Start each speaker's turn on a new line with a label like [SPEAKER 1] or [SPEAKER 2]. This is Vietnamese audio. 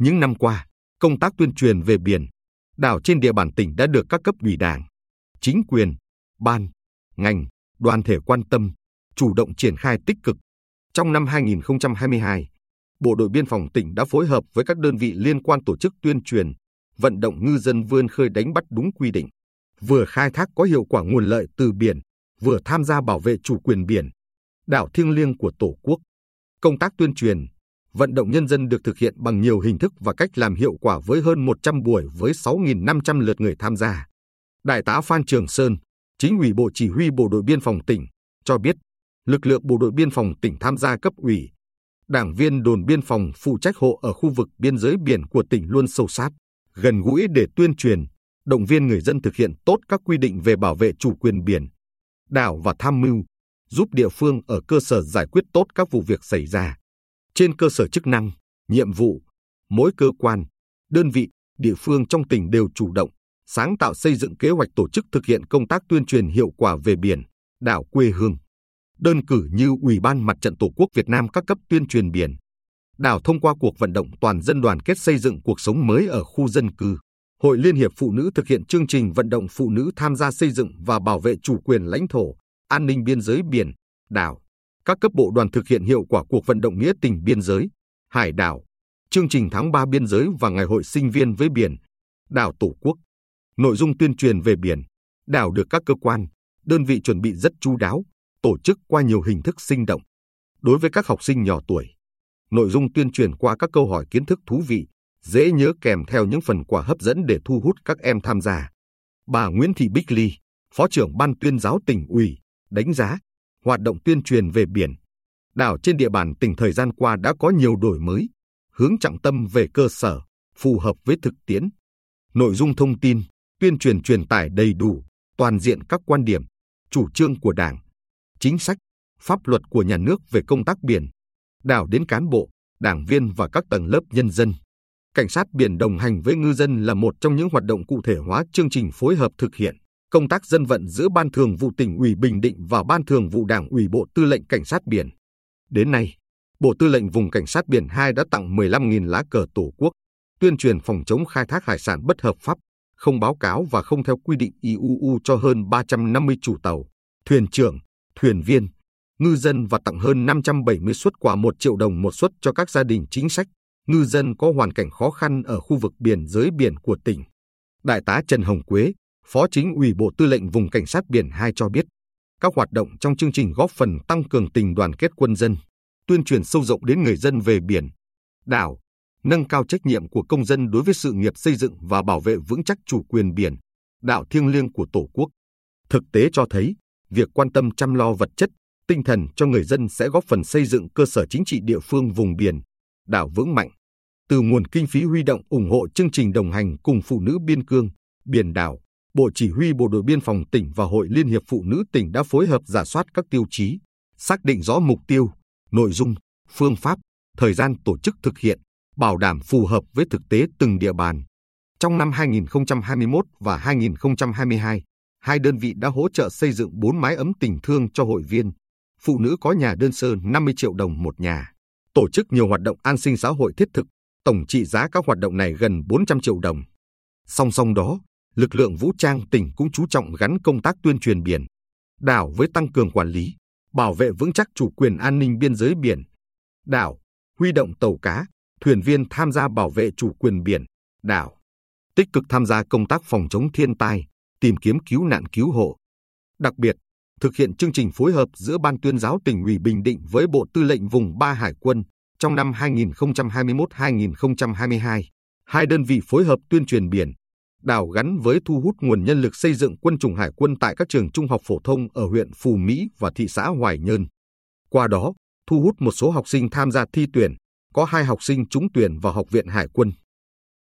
[SPEAKER 1] Những năm qua, công tác tuyên truyền về biển, đảo trên địa bàn tỉnh đã được các cấp ủy đảng, chính quyền, ban, ngành, đoàn thể quan tâm, chủ động triển khai tích cực. Trong năm 2022, Bộ đội Biên phòng tỉnh đã phối hợp với các đơn vị liên quan tổ chức tuyên truyền, vận động ngư dân vươn khơi đánh bắt đúng quy định, vừa khai thác có hiệu quả nguồn lợi từ biển, vừa tham gia bảo vệ chủ quyền biển, đảo thiêng liêng của Tổ quốc. Công tác tuyên truyền, vận động nhân dân được thực hiện bằng nhiều hình thức và cách làm hiệu quả với hơn 100 buổi với 6.500 lượt người tham gia. Đại tá Phan Trường Sơn, chính ủy Bộ Chỉ huy Bộ đội Biên phòng tỉnh, cho biết lực lượng Bộ đội Biên phòng tỉnh tham gia cấp ủy, đảng viên đồn biên phòng phụ trách hộ ở khu vực biên giới biển của tỉnh luôn sâu sát, gần gũi để tuyên truyền, động viên người dân thực hiện tốt các quy định về bảo vệ chủ quyền biển, đảo và tham mưu, giúp địa phương ở cơ sở giải quyết tốt các vụ việc xảy ra. Trên cơ sở chức năng, nhiệm vụ, mỗi cơ quan, đơn vị, địa phương trong tỉnh đều chủ động, sáng tạo xây dựng kế hoạch tổ chức thực hiện công tác tuyên truyền hiệu quả về biển, đảo quê hương. Đơn cử như Ủy ban Mặt trận Tổ quốc Việt Nam các cấp tuyên truyền biển, đảo thông qua cuộc vận động toàn dân đoàn kết xây dựng cuộc sống mới ở khu dân cư. Hội Liên hiệp Phụ nữ thực hiện chương trình vận động phụ nữ tham gia xây dựng và bảo vệ chủ quyền lãnh thổ, an ninh biên giới biển, đảo. Các cấp bộ đoàn thực hiện hiệu quả cuộc vận động nghĩa tình biên giới, hải đảo, chương trình tháng 3 biên giới và ngày hội sinh viên với biển, đảo Tổ quốc. Nội dung tuyên truyền về biển, đảo được các cơ quan, đơn vị chuẩn bị rất chu đáo, tổ chức qua nhiều hình thức sinh động. Đối với các học sinh nhỏ tuổi, nội dung tuyên truyền qua các câu hỏi kiến thức thú vị, dễ nhớ kèm theo những phần quà hấp dẫn để thu hút các em tham gia. Bà Nguyễn Thị Bích Ly, Phó trưởng Ban tuyên giáo tỉnh ủy, đánh giá hoạt động tuyên truyền về biển, đảo trên địa bàn tỉnh thời gian qua đã có nhiều đổi mới, hướng trọng tâm về cơ sở, phù hợp với thực tiễn. Nội dung thông tin, tuyên truyền truyền tải đầy đủ, toàn diện các quan điểm, chủ trương của Đảng, chính sách, pháp luật của nhà nước về công tác biển, đảo đến cán bộ, đảng viên và các tầng lớp nhân dân. Cảnh sát biển đồng hành với ngư dân là một trong những hoạt động cụ thể hóa chương trình phối hợp thực hiện công tác dân vận giữa Ban Thường vụ tỉnh ủy Bình Định và Ban Thường vụ Đảng ủy Bộ Tư lệnh Cảnh sát biển. Đến nay, Bộ Tư lệnh Vùng Cảnh sát biển 2 đã tặng 15.000 lá cờ Tổ quốc, tuyên truyền phòng chống khai thác hải sản bất hợp pháp, không báo cáo và không theo quy định IUU cho hơn 350 chủ tàu, thuyền trưởng, thuyền viên, ngư dân và tặng hơn 570 suất quà 1 triệu đồng một suất cho các gia đình chính sách, ngư dân có hoàn cảnh khó khăn ở khu vực biển giới biển của tỉnh. Đại tá Trần Hồng Quế, Phó Chính ủy Bộ Tư lệnh Vùng Cảnh sát Biển 2 cho biết, các hoạt động trong chương trình góp phần tăng cường tình đoàn kết quân dân, tuyên truyền sâu rộng đến người dân về biển, đảo, nâng cao trách nhiệm của công dân đối với sự nghiệp xây dựng và bảo vệ vững chắc chủ quyền biển, đạo thiêng liêng của Tổ quốc. Thực tế cho thấy, việc quan tâm chăm lo vật chất, tinh thần cho người dân sẽ góp phần xây dựng cơ sở chính trị địa phương vùng biển, đảo vững mạnh. Từ nguồn kinh phí huy động ủng hộ chương trình đồng hành cùng phụ nữ biên cương, biển đảo, Bộ Chỉ huy Bộ đội Biên phòng tỉnh và Hội Liên hiệp Phụ nữ tỉnh đã phối hợp giả soát các tiêu chí, xác định rõ mục tiêu, nội dung, phương pháp, thời gian tổ chức thực hiện, bảo đảm phù hợp với thực tế từng địa bàn. Trong năm 2021 và 2022, hai đơn vị đã hỗ trợ xây dựng 4 mái ấm tình thương cho hội viên. Phụ nữ có nhà đơn sơ 50 triệu đồng một nhà. Tổ chức nhiều hoạt động an sinh xã hội thiết thực, tổng trị giá các hoạt động này gần 400 triệu đồng. Song song đó, lực lượng vũ trang tỉnh cũng chú trọng gắn công tác tuyên truyền biển, đảo với tăng cường quản lý, bảo vệ vững chắc chủ quyền an ninh biên giới biển, đảo, huy động tàu cá, thuyền viên tham gia bảo vệ chủ quyền biển, đảo, tích cực tham gia công tác phòng chống thiên tai, tìm kiếm cứu nạn cứu hộ. Đặc biệt, thực hiện chương trình phối hợp giữa Ban tuyên giáo tỉnh ủy Bình Định với Bộ Tư lệnh Vùng 3 Hải quân trong năm 2021-2022. Hai đơn vị phối hợp tuyên truyền biển, đảo gắn với thu hút nguồn nhân lực xây dựng quân chủng hải quân tại các trường trung học phổ thông ở huyện Phù Mỹ và thị xã Hoài Nhơn. Qua đó, thu hút một số học sinh tham gia thi tuyển, có hai học sinh trúng tuyển vào Học viện Hải quân.